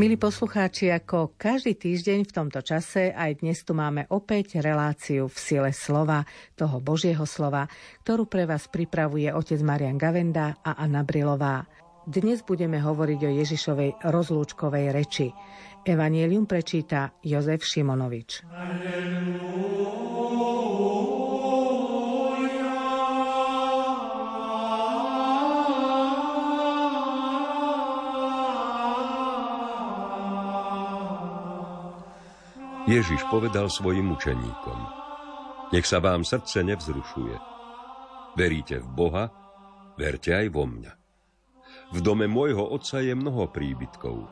Milí poslucháči, ako každý týždeň v tomto čase, aj dnes tu máme opäť reláciu v sile slova, toho Božieho slova, ktorú pre vás pripravuje otec Marian Gavenda a Anna Brilová. Dnes budeme hovoriť o Ježišovej rozlúčkovej reči. Evangelium prečíta Jozef Šimonovič. Ježiš povedal svojim učeníkom, nech sa vám srdce nevzrušuje. Veríte v Boha, verte aj vo mňa. V dome môjho otca je mnoho príbytkov.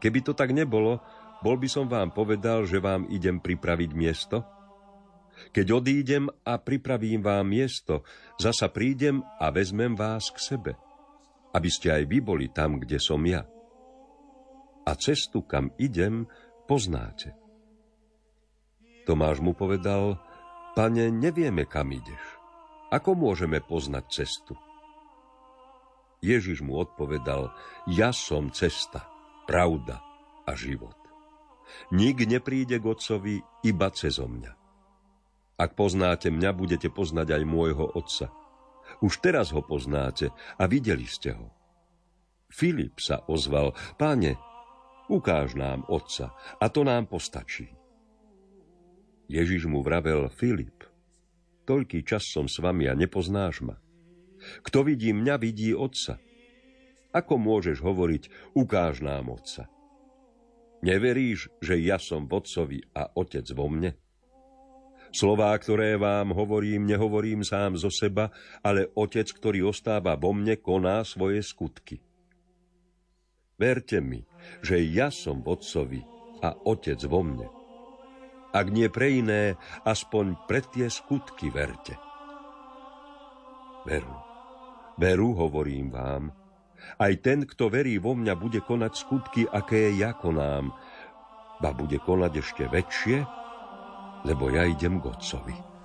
Keby to tak nebolo, bol by som vám povedal, že vám idem pripraviť miesto? Keď odídem a pripravím vám miesto, zasa prídem a vezmem vás k sebe, aby ste aj vy boli tam, kde som ja. A cestu, kam idem, poznáte. Tomáš mu povedal, pane, nevieme, kam ideš. Ako môžeme poznať cestu? Ježiš mu odpovedal, ja som cesta, pravda a život. Nik nepríde k Otcovi iba cezo mňa. Ak poznáte mňa, budete poznať aj môjho Otca. Už teraz ho poznáte a videli ste ho. Filip sa ozval, páne, ukáž nám Otca a to nám postačí. Ježiš mu vravel, Filip, toľký čas som s vami a nepoznáš ma. Kto vidí mňa, vidí Otca. Ako môžeš hovoriť, ukáž nám Otca? Neveríš, že ja som v Otcovi a Otec vo mne? Slová, ktoré vám hovorím, nehovorím sám zo seba, ale Otec, ktorý ostáva vo mne, koná svoje skutky. Verte mi, že ja som v Otcovi a Otec vo mne. Ak nie pre iné, aspoň pre tie skutky verte. Veru, veru, hovorím vám, aj ten, kto verí vo mňa, bude konať skutky, aké ja konám, ba bude konať ešte väčšie, lebo ja idem k Otcovi.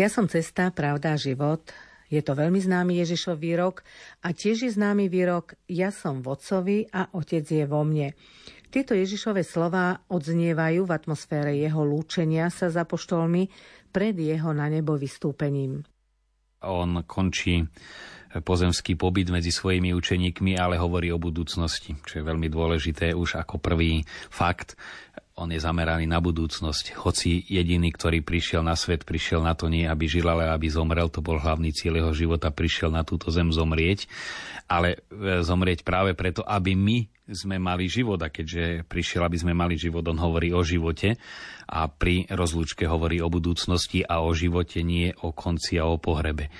Ja som cesta, pravda, život. Je to veľmi známy Ježišov výrok a tiež je známy výrok Ja som v Otcovi a Otec je vo mne. Tieto Ježišové slova odznievajú v atmosfére jeho lúčenia sa za poštolmi pred jeho na nebo vystúpením. On končí pozemský pobyt medzi svojimi učeníkmi, ale hovorí o budúcnosti, čo je veľmi dôležité už ako prvý fakt on je zameraný na budúcnosť. Hoci jediný, ktorý prišiel na svet, prišiel na to nie, aby žil, ale aby zomrel. To bol hlavný cieľ jeho života. Prišiel na túto zem zomrieť, ale e, zomrieť práve preto, aby my sme mali život. A keďže prišiel, aby sme mali život, on hovorí o živote a pri rozlúčke hovorí o budúcnosti a o živote, nie o konci a o pohrebe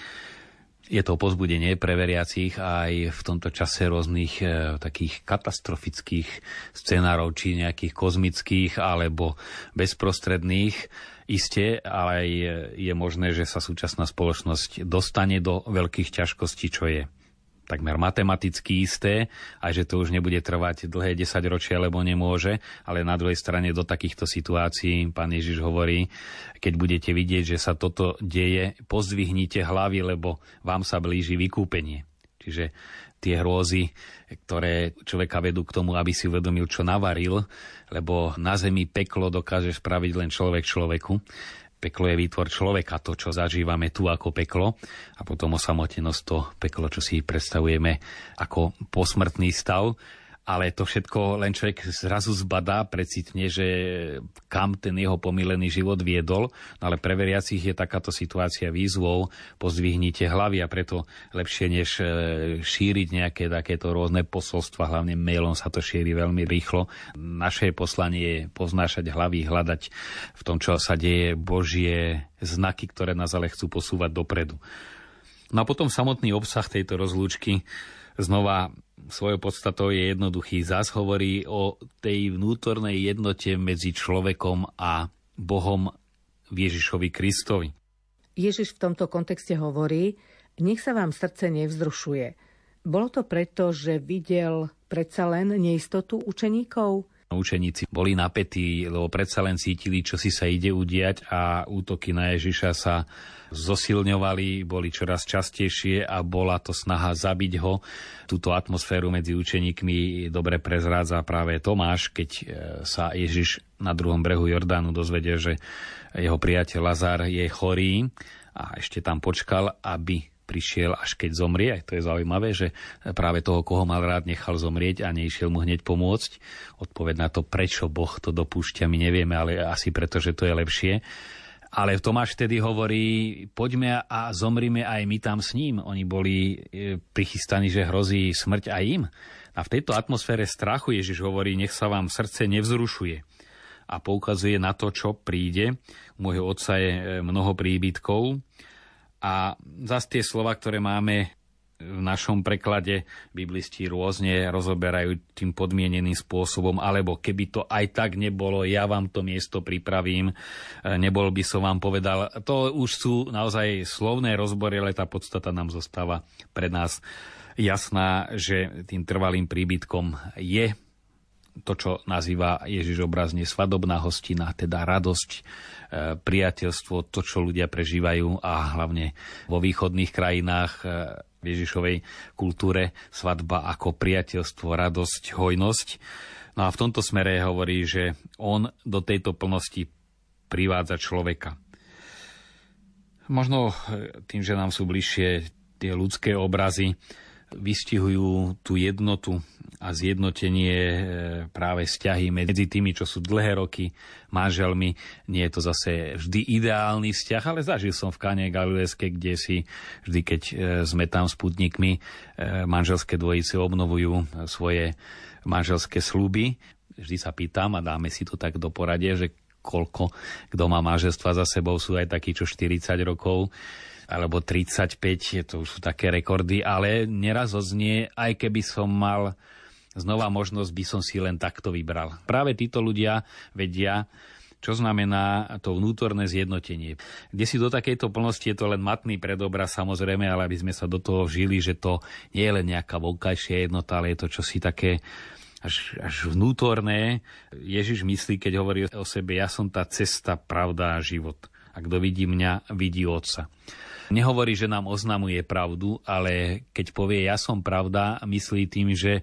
je to pozbudenie pre veriacich aj v tomto čase rôznych e, takých katastrofických scenárov, či nejakých kozmických alebo bezprostredných. Isté, ale aj je možné, že sa súčasná spoločnosť dostane do veľkých ťažkostí, čo je takmer matematicky isté a že to už nebude trvať dlhé 10 ročia, lebo nemôže, ale na druhej strane do takýchto situácií pán Ježiš hovorí, keď budete vidieť, že sa toto deje, pozdvihnite hlavy, lebo vám sa blíži vykúpenie. Čiže tie hrôzy, ktoré človeka vedú k tomu, aby si uvedomil, čo navaril, lebo na zemi peklo dokáže spraviť len človek človeku. Peklo je výtvor človeka, to, čo zažívame tu ako peklo. A potom osamotenosť to peklo, čo si predstavujeme ako posmrtný stav ale to všetko len človek zrazu zbadá, precitne, že kam ten jeho pomilený život viedol, no ale pre veriacich je takáto situácia výzvou, pozdvihnite hlavy a preto lepšie než e, šíriť nejaké takéto rôzne posolstva, hlavne mailom sa to šíri veľmi rýchlo. Naše poslanie je poznášať hlavy, hľadať v tom, čo sa deje Božie znaky, ktoré nás ale chcú posúvať dopredu. No a potom samotný obsah tejto rozlúčky znova svojou podstatou je jednoduchý. Zás hovorí o tej vnútornej jednote medzi človekom a Bohom v Ježišovi Kristovi. Ježiš v tomto kontexte hovorí, nech sa vám srdce nevzrušuje. Bolo to preto, že videl predsa len neistotu učeníkov? Učeníci boli napätí, lebo predsa len cítili, čo si sa ide udiať a útoky na Ježiša sa zosilňovali, boli čoraz častejšie a bola to snaha zabiť ho. Túto atmosféru medzi učeníkmi dobre prezrádza práve Tomáš, keď e, sa Ježiš na druhom brehu Jordánu dozvedie, že jeho priateľ Lazár je chorý a ešte tam počkal, aby prišiel až keď zomrie. To je zaujímavé, že práve toho, koho mal rád, nechal zomrieť a neišiel mu hneď pomôcť. Odpoved na to, prečo Boh to dopúšťa, my nevieme, ale asi preto, že to je lepšie. Ale Tomáš vtedy hovorí, poďme a zomrime aj my tam s ním. Oni boli e, prichystaní, že hrozí smrť aj im. A v tejto atmosfére strachu Ježiš hovorí, nech sa vám srdce nevzrušuje. A poukazuje na to, čo príde. U môjho otca je e, mnoho príbytkov a zase tie slova, ktoré máme v našom preklade biblisti rôzne rozoberajú tým podmieneným spôsobom, alebo keby to aj tak nebolo, ja vám to miesto pripravím, e, nebol by som vám povedal. To už sú naozaj slovné rozbory, ale tá podstata nám zostáva pre nás jasná, že tým trvalým príbytkom je to, čo nazýva Ježiš obrazne svadobná hostina, teda radosť, e, priateľstvo, to, čo ľudia prežívajú a hlavne vo východných krajinách e, v Ježišovej kultúre svadba ako priateľstvo, radosť, hojnosť. No a v tomto smere hovorí, že on do tejto plnosti privádza človeka. Možno e, tým, že nám sú bližšie tie ľudské obrazy, vystihujú tú jednotu a zjednotenie e, práve vzťahy medzi tými, čo sú dlhé roky manželmi. Nie je to zase vždy ideálny vzťah, ale zažil som v Kane Galilejske, kde si vždy, keď e, sme tam s putníkmi, e, manželské dvojice obnovujú svoje manželské sluby. Vždy sa pýtam a dáme si to tak do poradie, že koľko kto má manželstva za sebou, sú aj takí, čo 40 rokov alebo 35, to už sú také rekordy, ale neraz oznie, aj keby som mal znova možnosť, by som si len takto vybral. Práve títo ľudia vedia, čo znamená to vnútorné zjednotenie. Kde si do takejto plnosti je to len matný predobraz, samozrejme, ale aby sme sa do toho žili, že to nie je len nejaká vonkajšia jednota, ale je to čosi také až, až vnútorné. Ježiš myslí, keď hovorí o sebe, ja som tá cesta, pravda a život. A kto vidí mňa, vidí Otca. Nehovorí, že nám oznamuje pravdu, ale keď povie ja som pravda, myslí tým, že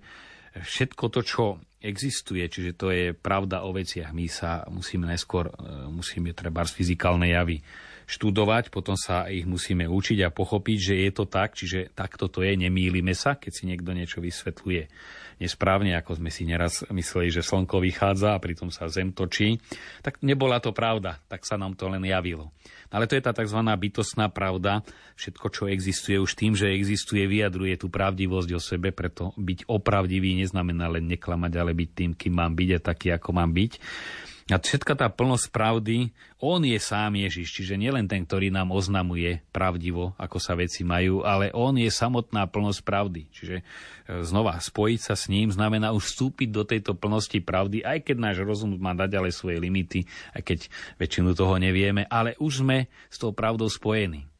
všetko to, čo existuje, čiže to je pravda o veciach. My sa musíme neskôr, e, musíme treba z fyzikálnej javy študovať, potom sa ich musíme učiť a pochopiť, že je to tak, čiže takto to je, nemýlime sa, keď si niekto niečo vysvetľuje nesprávne, ako sme si neraz mysleli, že slnko vychádza a pritom sa zem točí, tak nebola to pravda, tak sa nám to len javilo. Ale to je tá tzv. bytostná pravda. Všetko, čo existuje už tým, že existuje, vyjadruje tú pravdivosť o sebe, preto byť opravdivý neznamená len neklamať, ale byť tým, kým mám byť a taký, ako mám byť. A všetka tá plnosť pravdy, on je sám Ježiš, čiže nielen ten, ktorý nám oznamuje pravdivo, ako sa veci majú, ale on je samotná plnosť pravdy. Čiže e, znova, spojiť sa s ním znamená už vstúpiť do tejto plnosti pravdy, aj keď náš rozum má dať ale svoje limity, aj keď väčšinu toho nevieme, ale už sme s tou pravdou spojení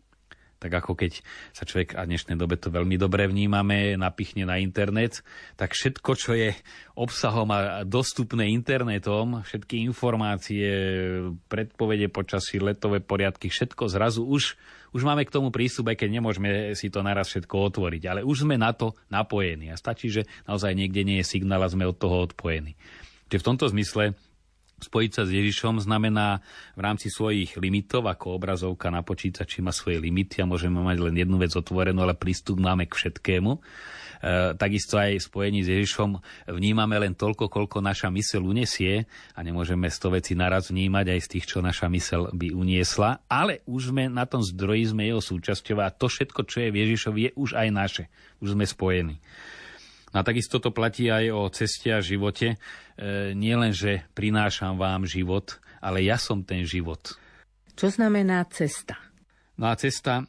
tak ako keď sa človek, a dnešnej dobe to veľmi dobre vnímame, napichne na internet, tak všetko, čo je obsahom a dostupné internetom, všetky informácie, predpovede počasí, letové poriadky, všetko zrazu už, už máme k tomu prístup, aj keď nemôžeme si to naraz všetko otvoriť, ale už sme na to napojení a stačí, že naozaj niekde nie je signál a sme od toho odpojení. Čiže v tomto zmysle Spojiť sa s Ježišom znamená v rámci svojich limitov, ako obrazovka na počítači má svoje limity a môžeme mať len jednu vec otvorenú, ale prístup máme k všetkému. E, takisto aj spojení s Ježišom vnímame len toľko, koľko naša mysel unesie a nemôžeme 100 veci naraz vnímať aj z tých, čo naša mysel by uniesla, ale už sme na tom zdroji, sme jeho súčasťou a to všetko, čo je v Ježišovi, je už aj naše. Už sme spojení. No a takisto to platí aj o ceste a živote. E, nie len, že prinášam vám život, ale ja som ten život. Čo znamená cesta? No a cesta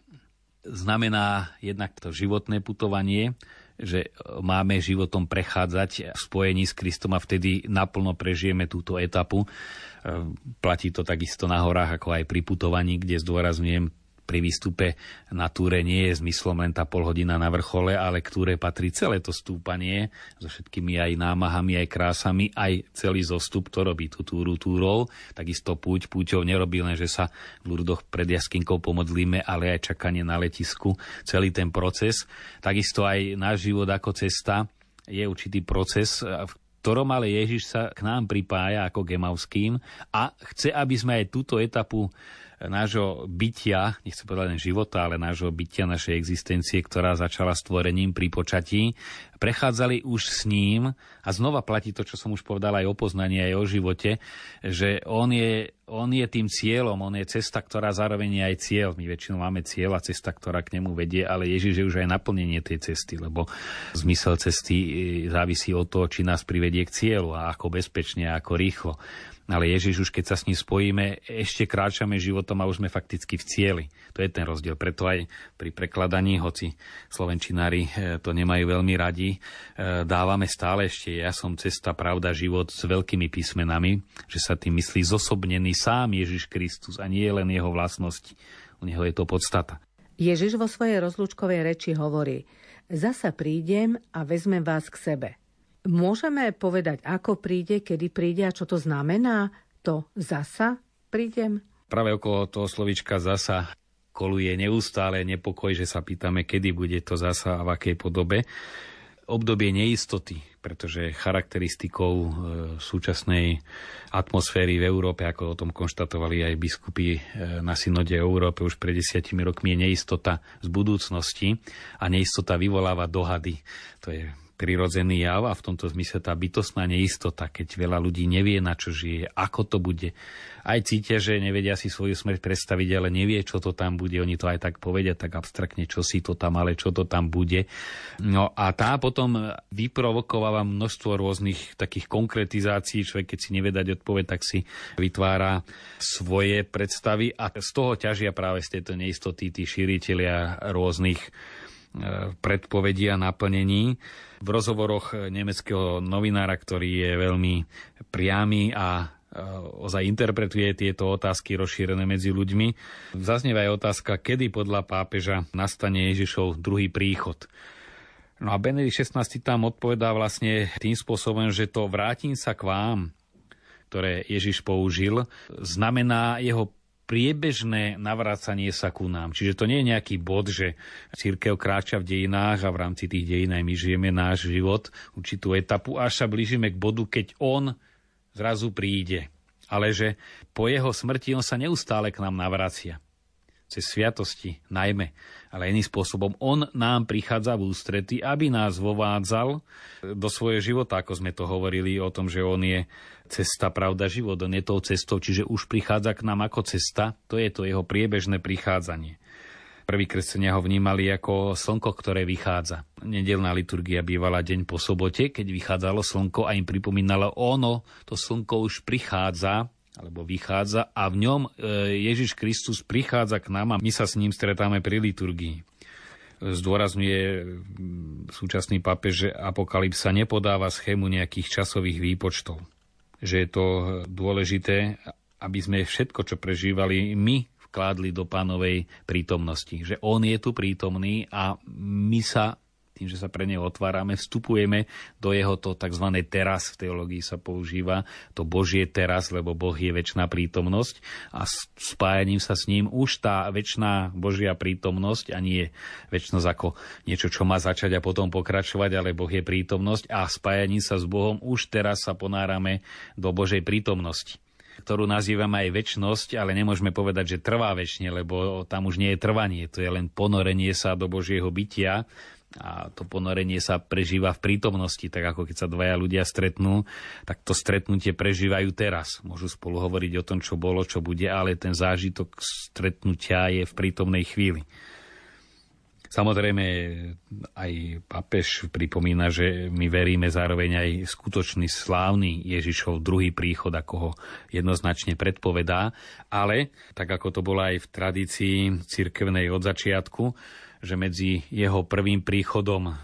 znamená jednak to životné putovanie, že máme životom prechádzať v spojení s Kristom a vtedy naplno prežijeme túto etapu. E, platí to takisto na horách, ako aj pri putovaní, kde zdôrazňujem pri výstupe na túre nie je zmyslom len tá pol hodina na vrchole, ale k túre patrí celé to stúpanie so všetkými aj námahami, aj krásami, aj celý zostup, to robí tú túru túrou. Takisto púť púťou nerobí len, že sa v Lurdoch pred jaskinkou pomodlíme, ale aj čakanie na letisku, celý ten proces. Takisto aj náš život ako cesta je určitý proces, v ktorom ale Ježiš sa k nám pripája ako gemavským a chce, aby sme aj túto etapu nášho bytia, nechcem povedať len života, ale nášho bytia, našej existencie, ktorá začala stvorením pri počatí, prechádzali už s ním a znova platí to, čo som už povedal aj o poznaní, aj o živote, že on je, on je tým cieľom, on je cesta, ktorá zároveň je aj cieľ. My väčšinou máme cieľ a cesta, ktorá k nemu vedie, ale Ježiš je už aj naplnenie tej cesty, lebo zmysel cesty e, závisí od toho, či nás privedie k cieľu a ako bezpečne a ako rýchlo. Ale Ježiš už keď sa s ním spojíme, ešte kráčame životom a už sme fakticky v cieli. To je ten rozdiel. Preto aj pri prekladaní, hoci slovenčinári eh, to nemajú veľmi radi, eh, dávame stále ešte ja som cesta, pravda, život s veľkými písmenami, že sa tým myslí zosobnený sám Ježiš Kristus a nie len jeho vlastnosti. U neho je to podstata. Ježiš vo svojej rozlúčkovej reči hovorí, zasa prídem a vezmem vás k sebe. Môžeme povedať, ako príde, kedy príde a čo to znamená? To zasa prídem? Práve okolo toho slovička zasa koluje neustále nepokoj, že sa pýtame, kedy bude to zasa a v akej podobe. Obdobie neistoty, pretože charakteristikou e, súčasnej atmosféry v Európe, ako o tom konštatovali aj biskupy e, na synode Európe už pred desiatimi rokmi, je neistota z budúcnosti a neistota vyvoláva dohady. To je prirodzený jav a v tomto zmysle tá bytostná neistota, keď veľa ľudí nevie, na čo žije, ako to bude. Aj cítia, že nevedia si svoju smrť predstaviť, ale nevie, čo to tam bude. Oni to aj tak povedia, tak abstraktne, čo si to tam, ale čo to tam bude. No a tá potom vyprovokováva množstvo rôznych takých konkretizácií. Človek, keď si nevie dať odpoveď, tak si vytvára svoje predstavy a z toho ťažia práve z tejto neistoty tí šíriteľia rôznych predpovedí a naplnení. V rozhovoroch nemeckého novinára, ktorý je veľmi priamy a e, ozaj interpretuje tieto otázky rozšírené medzi ľuďmi. Zaznieva aj otázka, kedy podľa pápeža nastane Ježišov druhý príchod. No a Benedikt XVI tam odpovedá vlastne tým spôsobom, že to vrátim sa k vám, ktoré Ježiš použil, znamená jeho priebežné navrácanie sa ku nám. Čiže to nie je nejaký bod, že církev kráča v dejinách a v rámci tých dejín aj my žijeme náš život, určitú etapu, až sa blížime k bodu, keď on zrazu príde. Ale že po jeho smrti on sa neustále k nám navracia cez sviatosti najmä, ale iným spôsobom on nám prichádza v ústrety, aby nás vovádzal do svojho života, ako sme to hovorili o tom, že on je cesta, pravda, život, on je tou cestou, čiže už prichádza k nám ako cesta, to je to jeho priebežné prichádzanie. Prví kresťania ho vnímali ako slnko, ktoré vychádza. Nedelná liturgia bývala deň po sobote, keď vychádzalo slnko a im pripomínalo ono, to slnko už prichádza, alebo vychádza a v ňom e, Ježiš Kristus prichádza k nám a my sa s ním stretáme pri liturgii. Zdôrazňuje súčasný papež, že apokalypsa nepodáva schému nejakých časových výpočtov. Že je to dôležité, aby sme všetko, čo prežívali my, vkládli do pánovej prítomnosti. Že on je tu prítomný a my sa tým, že sa pre neho otvárame, vstupujeme do jeho to tzv. teraz, v teológii sa používa, to Božie teraz, lebo Boh je väčšiná prítomnosť a spájaním sa s ním už tá väčšiná Božia prítomnosť a nie väčšnosť ako niečo, čo má začať a potom pokračovať, ale Boh je prítomnosť a spájaním sa s Bohom už teraz sa ponárame do Božej prítomnosti ktorú nazývame aj väčnosť, ale nemôžeme povedať, že trvá väčšine, lebo tam už nie je trvanie, to je len ponorenie sa do Božieho bytia, a to ponorenie sa prežíva v prítomnosti, tak ako keď sa dvaja ľudia stretnú, tak to stretnutie prežívajú teraz. Môžu spolu hovoriť o tom, čo bolo, čo bude, ale ten zážitok stretnutia je v prítomnej chvíli. Samozrejme, aj papež pripomína, že my veríme zároveň aj skutočný slávny Ježišov druhý príchod, ako ho jednoznačne predpovedá, ale tak ako to bolo aj v tradícii cirkevnej od začiatku, že medzi jeho prvým príchodom,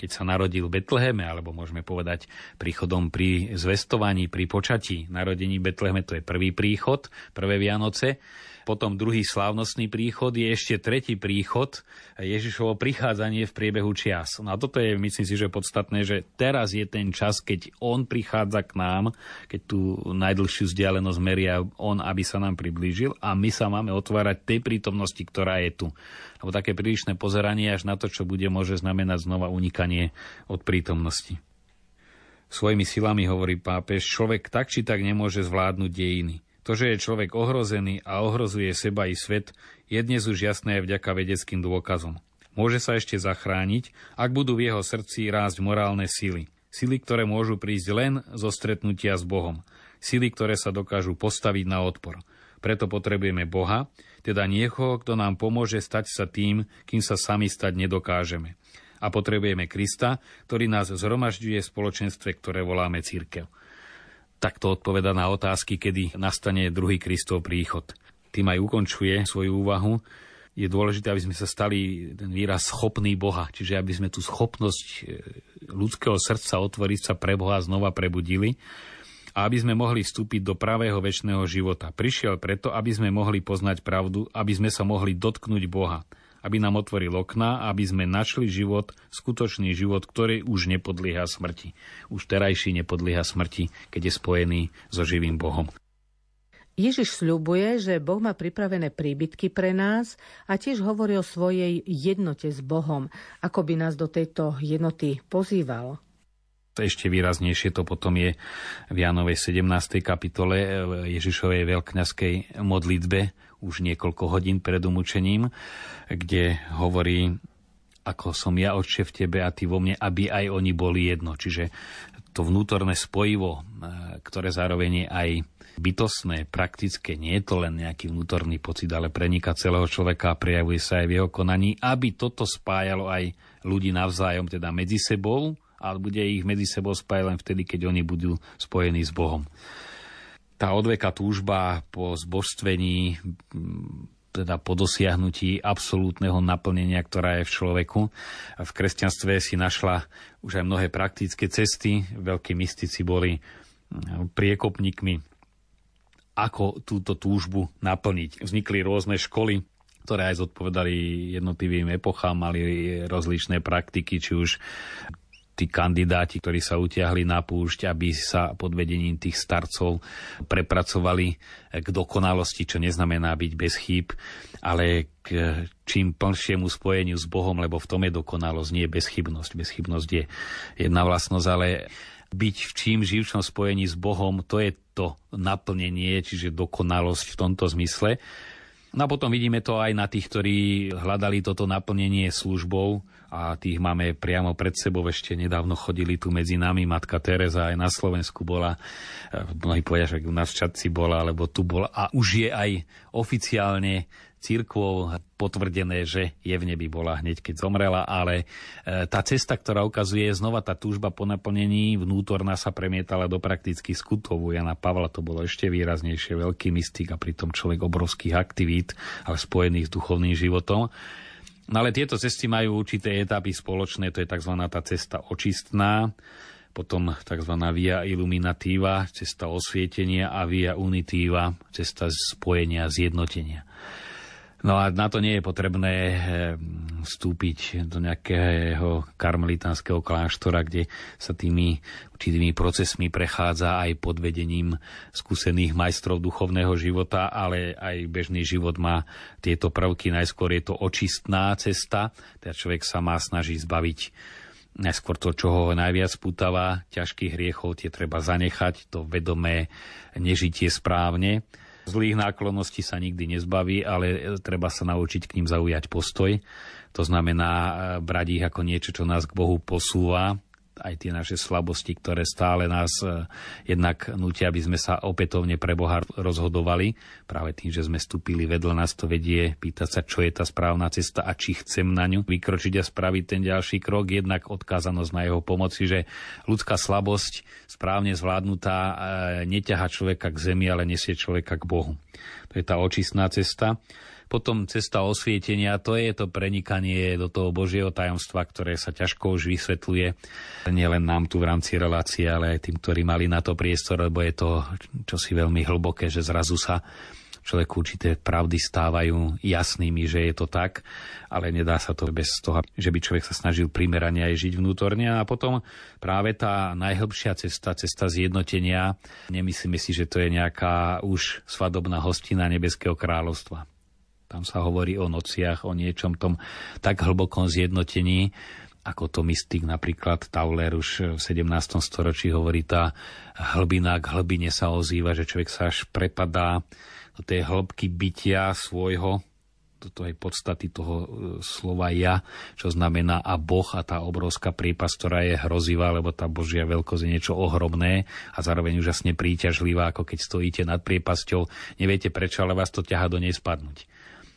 keď sa narodil v Betleheme, alebo môžeme povedať príchodom pri zvestovaní, pri počatí narodení v Betleheme, to je prvý príchod, prvé Vianoce potom druhý slávnostný príchod je ešte tretí príchod, Ježišovo prichádzanie v priebehu čias. No a toto je, myslím si, že podstatné, že teraz je ten čas, keď on prichádza k nám, keď tú najdlhšiu vzdialenosť meria on, aby sa nám priblížil a my sa máme otvárať tej prítomnosti, ktorá je tu. Lebo také prílišné pozeranie až na to, čo bude, môže znamenať znova unikanie od prítomnosti. Svojimi silami, hovorí pápež, človek tak či tak nemôže zvládnuť dejiny. To, že je človek ohrozený a ohrozuje seba i svet, je dnes už jasné vďaka vedeckým dôkazom. Môže sa ešte zachrániť, ak budú v jeho srdci rásť morálne sily. Sily, ktoré môžu prísť len zo stretnutia s Bohom. Sily, ktoré sa dokážu postaviť na odpor. Preto potrebujeme Boha, teda niekoho, kto nám pomôže stať sa tým, kým sa sami stať nedokážeme. A potrebujeme Krista, ktorý nás zhromažďuje v spoločenstve, ktoré voláme církev takto odpoveda na otázky, kedy nastane druhý Kristov príchod. Tým aj ukončuje svoju úvahu. Je dôležité, aby sme sa stali ten výraz schopný Boha, čiže aby sme tú schopnosť e, ľudského srdca otvoriť sa pre Boha znova prebudili a aby sme mohli vstúpiť do pravého väčšného života. Prišiel preto, aby sme mohli poznať pravdu, aby sme sa mohli dotknúť Boha aby nám otvoril okna, aby sme našli život, skutočný život, ktorý už nepodlieha smrti. Už terajší nepodlieha smrti, keď je spojený so živým Bohom. Ježiš sľubuje, že Boh má pripravené príbytky pre nás a tiež hovorí o svojej jednote s Bohom, ako by nás do tejto jednoty pozýval. Ešte výraznejšie to potom je v Jánovej 17. kapitole Ježišovej veľkňaskej modlitbe už niekoľko hodín pred umúčením, kde hovorí, ako som ja oče v tebe a ty vo mne, aby aj oni boli jedno. Čiže to vnútorné spojivo, e, ktoré zároveň je aj bytostné, praktické, nie je to len nejaký vnútorný pocit, ale prenika celého človeka a prejavuje sa aj v jeho konaní, aby toto spájalo aj ľudí navzájom, teda medzi sebou, ale bude ich medzi sebou spájať len vtedy, keď oni budú spojení s Bohom tá odveka túžba po zbožstvení, teda po dosiahnutí absolútneho naplnenia, ktorá je v človeku. V kresťanstve si našla už aj mnohé praktické cesty. Veľkí mystici boli priekopníkmi, ako túto túžbu naplniť. Vznikli rôzne školy, ktoré aj zodpovedali jednotlivým epochám, mali rozličné praktiky, či už tí kandidáti, ktorí sa utiahli na púšť, aby sa pod vedením tých starcov prepracovali k dokonalosti, čo neznamená byť bez chýb, ale k čím plnšiemu spojeniu s Bohom, lebo v tom je dokonalosť, nie je bezchybnosť. Bezchybnosť je jedna vlastnosť, ale byť v čím živčnom spojení s Bohom, to je to naplnenie, čiže dokonalosť v tomto zmysle. No a potom vidíme to aj na tých, ktorí hľadali toto naplnenie službou a tých máme priamo pred sebou. Ešte nedávno chodili tu medzi nami. Matka Teresa aj na Slovensku bola. E, mnohí povedia, že u nás v Čadci bola, alebo tu bola. A už je aj oficiálne církvou potvrdené, že je v nebi bola hneď, keď zomrela, ale e, tá cesta, ktorá ukazuje znova tá túžba po naplnení vnútorná sa premietala do praktických skutov. U Jana Pavla to bolo ešte výraznejšie, veľký mystik a pritom človek obrovských aktivít, ale spojených s duchovným životom. No ale tieto cesty majú určité etapy spoločné, to je tzv. tá cesta očistná, potom tzv. via illuminatíva, cesta osvietenia a via unitíva, cesta spojenia, zjednotenia. No a na to nie je potrebné eh, vstúpiť do nejakého karmelitánskeho kláštora, kde sa tými určitými procesmi prechádza aj pod vedením skúsených majstrov duchovného života, ale aj bežný život má tieto prvky. Najskôr je to očistná cesta, teda človek sa má snaží zbaviť najskôr to, čo ho najviac putáva, ťažkých hriechov, tie treba zanechať, to vedomé nežitie správne Zlých náklonností sa nikdy nezbaví, ale treba sa naučiť k ním zaujať postoj. To znamená e, brať ich ako niečo, čo nás k Bohu posúva, aj tie naše slabosti, ktoré stále nás e, jednak nutia, aby sme sa opätovne pre Boha rozhodovali. Práve tým, že sme stúpili vedľa nás to vedie pýtať sa, čo je tá správna cesta a či chcem na ňu vykročiť a spraviť ten ďalší krok. Jednak odkázanosť na jeho pomoci, že ľudská slabosť správne zvládnutá e, neťaha človeka k zemi, ale nesie človeka k Bohu. To je tá očistná cesta. Potom cesta osvietenia, to je to prenikanie do toho Božieho tajomstva, ktoré sa ťažko už vysvetľuje. Nielen nám tu v rámci relácie, ale aj tým, ktorí mali na to priestor, lebo je to čosi veľmi hlboké, že zrazu sa človeku určité pravdy stávajú jasnými, že je to tak, ale nedá sa to bez toho, že by človek sa snažil primerane aj žiť vnútorne. A potom práve tá najhlbšia cesta, cesta zjednotenia, nemyslíme si, že to je nejaká už svadobná hostina Nebeského kráľovstva. Tam sa hovorí o nociach, o niečom tom tak hlbokom zjednotení, ako to mystik napríklad Tauler už v 17. storočí hovorí, tá hlbina k hlbine sa ozýva, že človek sa až prepadá do tej hĺbky bytia svojho, do tej podstaty toho e, slova ja, čo znamená a Boh a tá obrovská prípas, ktorá je hrozivá, lebo tá Božia veľkosť je niečo ohromné a zároveň úžasne príťažlivá, ako keď stojíte nad priepasťou. Neviete prečo, ale vás to ťaha do nej spadnúť.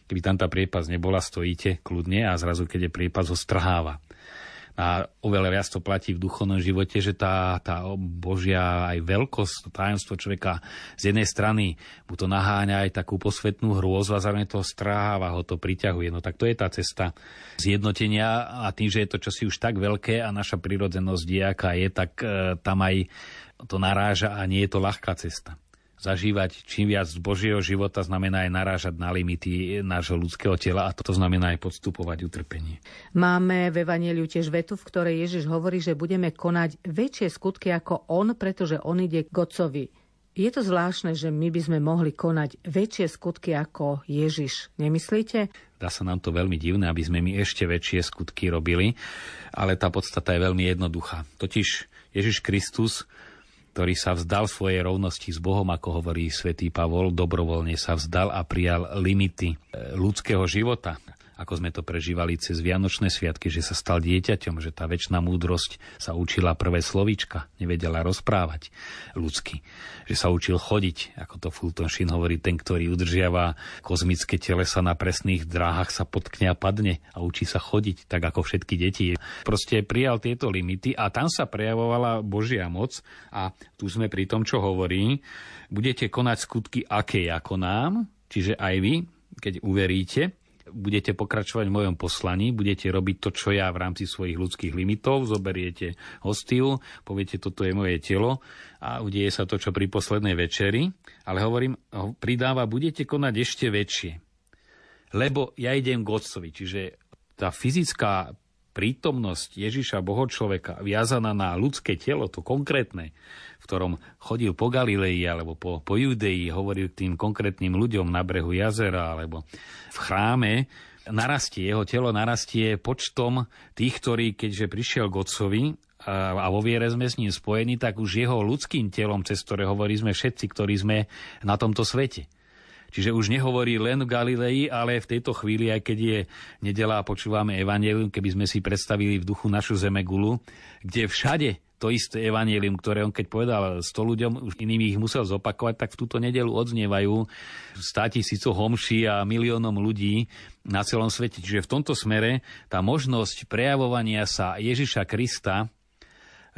Keby tam tá priepas nebola, stojíte kľudne a zrazu, keď je priepas, ho strháva a oveľa viac to platí v duchovnom živote, že tá, tá Božia aj veľkosť, to tajomstvo človeka z jednej strany mu to naháňa aj takú posvetnú hrôzu a zároveň to stráva, ho to priťahuje. No tak to je tá cesta zjednotenia a tým, že je to čosi už tak veľké a naša prírodzenosť je, aká je, tak e, tam aj to naráža a nie je to ľahká cesta zažívať čím viac z Božieho života znamená aj narážať na limity nášho ľudského tela a to znamená aj podstupovať utrpenie. Máme v Evangeliu tiež vetu, v ktorej Ježiš hovorí, že budeme konať väčšie skutky ako On, pretože On ide k Otcovi. Je to zvláštne, že my by sme mohli konať väčšie skutky ako Ježiš, nemyslíte? Dá sa nám to veľmi divné, aby sme my ešte väčšie skutky robili, ale tá podstata je veľmi jednoduchá. Totiž Ježiš Kristus ktorý sa vzdal svojej rovnosti s Bohom, ako hovorí svätý Pavol, dobrovoľne sa vzdal a prijal limity e, ľudského života ako sme to prežívali cez Vianočné sviatky, že sa stal dieťaťom, že tá väčšiná múdrosť sa učila prvé slovíčka, nevedela rozprávať ľudsky, že sa učil chodiť, ako to Fulton Sheen hovorí, ten, ktorý udržiava kozmické telesa na presných dráhach, sa potkne a padne a učí sa chodiť, tak ako všetky deti. Proste prijal tieto limity a tam sa prejavovala Božia moc a tu sme pri tom, čo hovorí, budete konať skutky aké ako nám, čiže aj vy, keď uveríte, budete pokračovať v mojom poslaní, budete robiť to, čo ja v rámci svojich ľudských limitov, zoberiete hostiu, poviete, toto je moje telo a udeje sa to, čo pri poslednej večeri, ale hovorím, pridáva, budete konať ešte väčšie. Lebo ja idem k Otcovi, čiže tá fyzická prítomnosť Ježiša Boho človeka viazaná na ľudské telo, to konkrétne, v ktorom chodil po Galilei alebo po, po Judei, hovoril k tým konkrétnym ľuďom na brehu jazera alebo v chráme, narastie, jeho telo narastie počtom tých, ktorí, keďže prišiel k Otcovi a vo viere sme s ním spojení, tak už jeho ľudským telom, cez ktoré hovorí sme všetci, ktorí sme na tomto svete. Čiže už nehovorí len v Galilei, ale v tejto chvíli, aj keď je nedela a počúvame evanelium, keby sme si predstavili v duchu našu zemegulu, kde všade to isté evanelium, ktoré on keď povedal 100 ľuďom, už iným ich musel zopakovať, tak v túto nedelu odznievajú 100 tisícov homší a miliónom ľudí na celom svete. Čiže v tomto smere tá možnosť prejavovania sa Ježiša Krista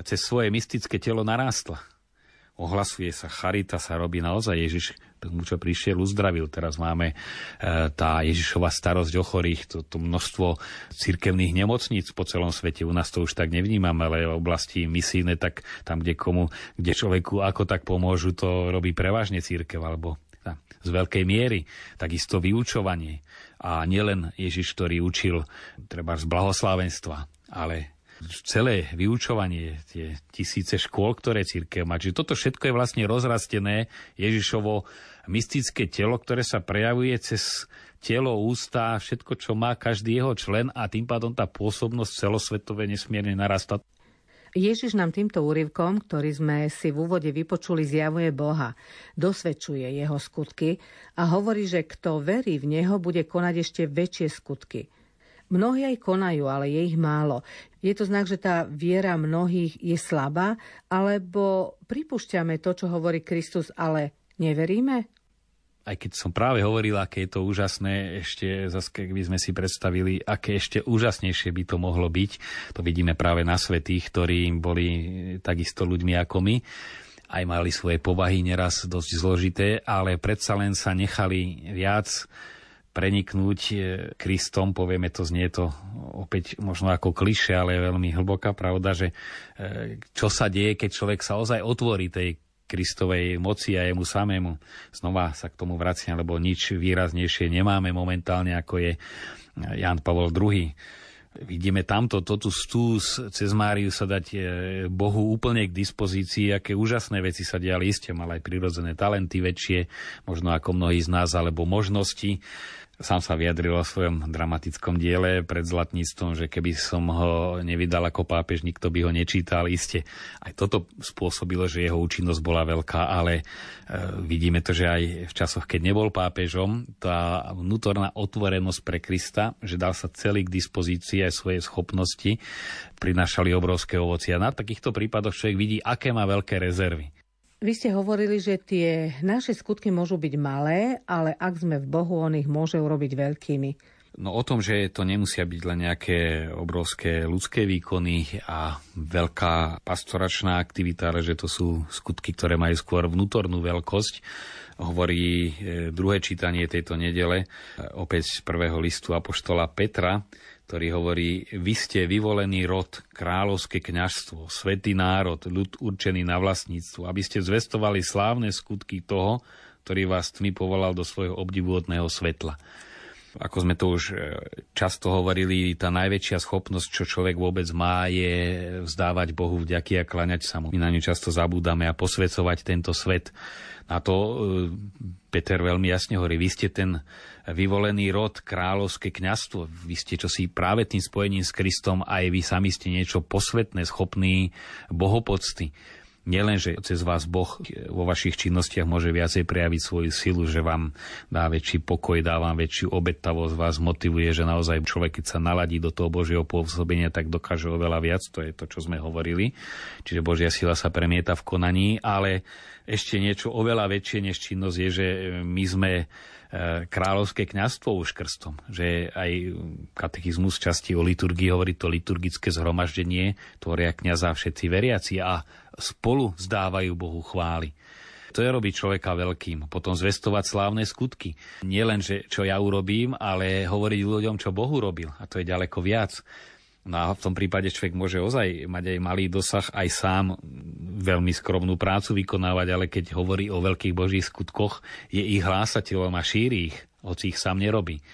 cez svoje mystické telo narástla ohlasuje sa, charita sa robí naozaj Ježiš tomu, čo prišiel, uzdravil. Teraz máme e, tá Ježišova starosť o chorých, to, to množstvo cirkevných nemocníc po celom svete. U nás to už tak nevnímame, ale v oblasti misijné, tak tam, kde komu, kde človeku ako tak pomôžu, to robí prevažne církev, alebo z veľkej miery. Takisto vyučovanie. A nielen Ježiš, ktorý učil treba z blahoslavenstva, ale celé vyučovanie, tie tisíce škôl, ktoré církev má. Čiže toto všetko je vlastne rozrastené Ježišovo mystické telo, ktoré sa prejavuje cez telo, ústa, všetko, čo má každý jeho člen a tým pádom tá pôsobnosť celosvetové nesmierne narastá. Ježiš nám týmto úryvkom, ktorý sme si v úvode vypočuli, zjavuje Boha, dosvedčuje jeho skutky a hovorí, že kto verí v Neho, bude konať ešte väčšie skutky. Mnohí aj konajú, ale je ich málo. Je to znak, že tá viera mnohých je slabá, alebo pripúšťame to, čo hovorí Kristus, ale neveríme? Aj keď som práve hovoril, aké je to úžasné, ešte zase, by sme si predstavili, aké ešte úžasnejšie by to mohlo byť. To vidíme práve na svetých, ktorí boli takisto ľuďmi ako my aj mali svoje povahy neraz dosť zložité, ale predsa len sa nechali viac preniknúť e, Kristom, povieme to, znie to opäť možno ako kliše, ale je veľmi hlboká pravda, že e, čo sa deje, keď človek sa ozaj otvorí tej Kristovej moci a jemu samému. Znova sa k tomu vraciam, lebo nič výraznejšie nemáme momentálne, ako je Jan Pavol II vidíme tamto, toto stús cez Máriu sa dať e, Bohu úplne k dispozícii, aké úžasné veci sa diali, iste mal aj prirodzené talenty väčšie, možno ako mnohí z nás, alebo možnosti. Sám sa vyjadril o svojom dramatickom diele pred zlatníctvom, že keby som ho nevydal ako pápež, nikto by ho nečítal. Iste aj toto spôsobilo, že jeho účinnosť bola veľká, ale e, vidíme to, že aj v časoch, keď nebol pápežom, tá vnútorná otvorenosť pre Krista, že dal sa celý k dispozícii aj svoje schopnosti, prinášali obrovské ovoci. A na takýchto prípadoch človek vidí, aké má veľké rezervy. Vy ste hovorili, že tie naše skutky môžu byť malé, ale ak sme v Bohu, on ich môže urobiť veľkými. No o tom, že to nemusia byť len nejaké obrovské ľudské výkony a veľká pastoračná aktivita, ale že to sú skutky, ktoré majú skôr vnútornú veľkosť, hovorí e, druhé čítanie tejto nedele, e, opäť z prvého listu Apoštola Petra, ktorý hovorí, vy ste vyvolený rod, kráľovské kňažstvo, svetý národ, ľud určený na vlastníctvo, aby ste zvestovali slávne skutky toho, ktorý vás tmy povolal do svojho obdivuhodného svetla. Ako sme to už e, často hovorili, tá najväčšia schopnosť, čo človek vôbec má, je vzdávať Bohu vďaky a klaňať sa mu. My na ňu často zabúdame a posvecovať tento svet. Na to e, Peter veľmi jasne hovorí, vy ste ten vyvolený rod, kráľovské kňazstvo. Vy ste čosi práve tým spojením s Kristom, aj vy sami ste niečo posvetné, schopný bohopocty. Nielen, že cez vás Boh vo vašich činnostiach môže viacej prejaviť svoju silu, že vám dá väčší pokoj, dá vám väčšiu obetavosť, vás motivuje, že naozaj človek, keď sa naladí do toho Božieho pôsobenia, tak dokáže oveľa viac. To je to, čo sme hovorili. Čiže Božia sila sa premieta v konaní, ale ešte niečo oveľa väčšie než činnosť je, že my sme kráľovské kňazstvo už krstom, že aj katechizmus časti o liturgii hovorí to liturgické zhromaždenie, tvoria kňaza všetci veriaci a spolu zdávajú Bohu chvály. To je robiť človeka veľkým. Potom zvestovať slávne skutky. Nie len, že čo ja urobím, ale hovoriť ľuďom, čo Bohu robil. A to je ďaleko viac. No a v tom prípade človek môže ozaj mať aj malý dosah, aj sám veľmi skromnú prácu vykonávať, ale keď hovorí o veľkých božích skutkoch, je ich hlásateľom a šíri ich, hoci ich sám nerobí.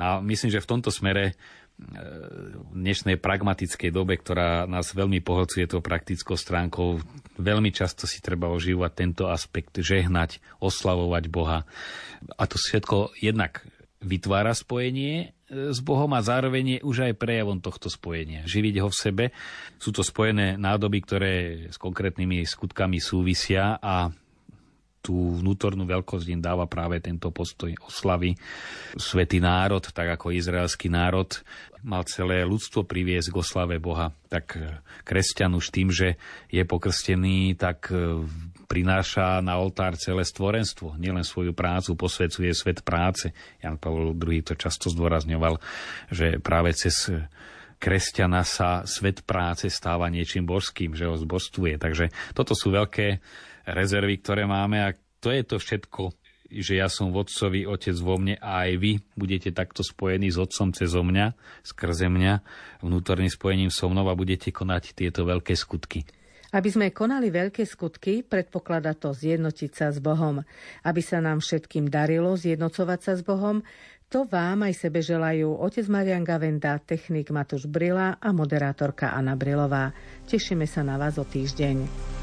No a myslím, že v tomto smere e, v dnešnej pragmatickej dobe, ktorá nás veľmi pohľcuje tou praktickou stránkou, veľmi často si treba ožívať tento aspekt, žehnať, oslavovať Boha. A to všetko jednak vytvára spojenie s Bohom a zároveň je už aj prejavom tohto spojenia. Živiť ho v sebe. Sú to spojené nádoby, ktoré s konkrétnymi skutkami súvisia a tú vnútornú veľkosť im dáva práve tento postoj oslavy. Svetý národ, tak ako izraelský národ, mal celé ľudstvo priviesť k oslave Boha. Tak kresťan už tým, že je pokrstený, tak prináša na oltár celé stvorenstvo, nielen svoju prácu, posvecuje svet práce. Jan Pavel II to často zdôrazňoval, že práve cez kresťana sa svet práce stáva niečím božským, že ho zbožstvuje. Takže toto sú veľké rezervy, ktoré máme a to je to všetko, že ja som vodcovi, otec vo mne a aj vy budete takto spojení s otcom cez mňa, skrze mňa, vnútorným spojením so mnou a budete konať tieto veľké skutky. Aby sme konali veľké skutky, predpoklada to zjednotiť sa s Bohom. Aby sa nám všetkým darilo zjednocovať sa s Bohom, to vám aj sebe želajú otec Marian Gavenda, technik Matúš Brila a moderátorka Anna Brilová. Tešíme sa na vás o týždeň.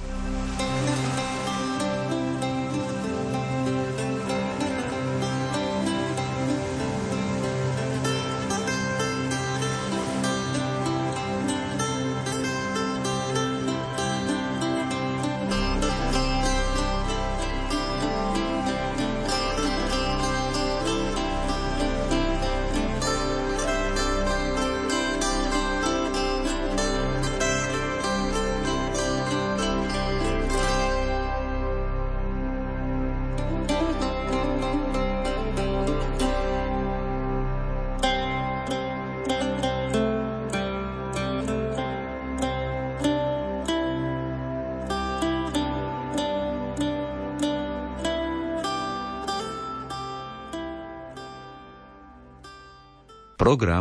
Program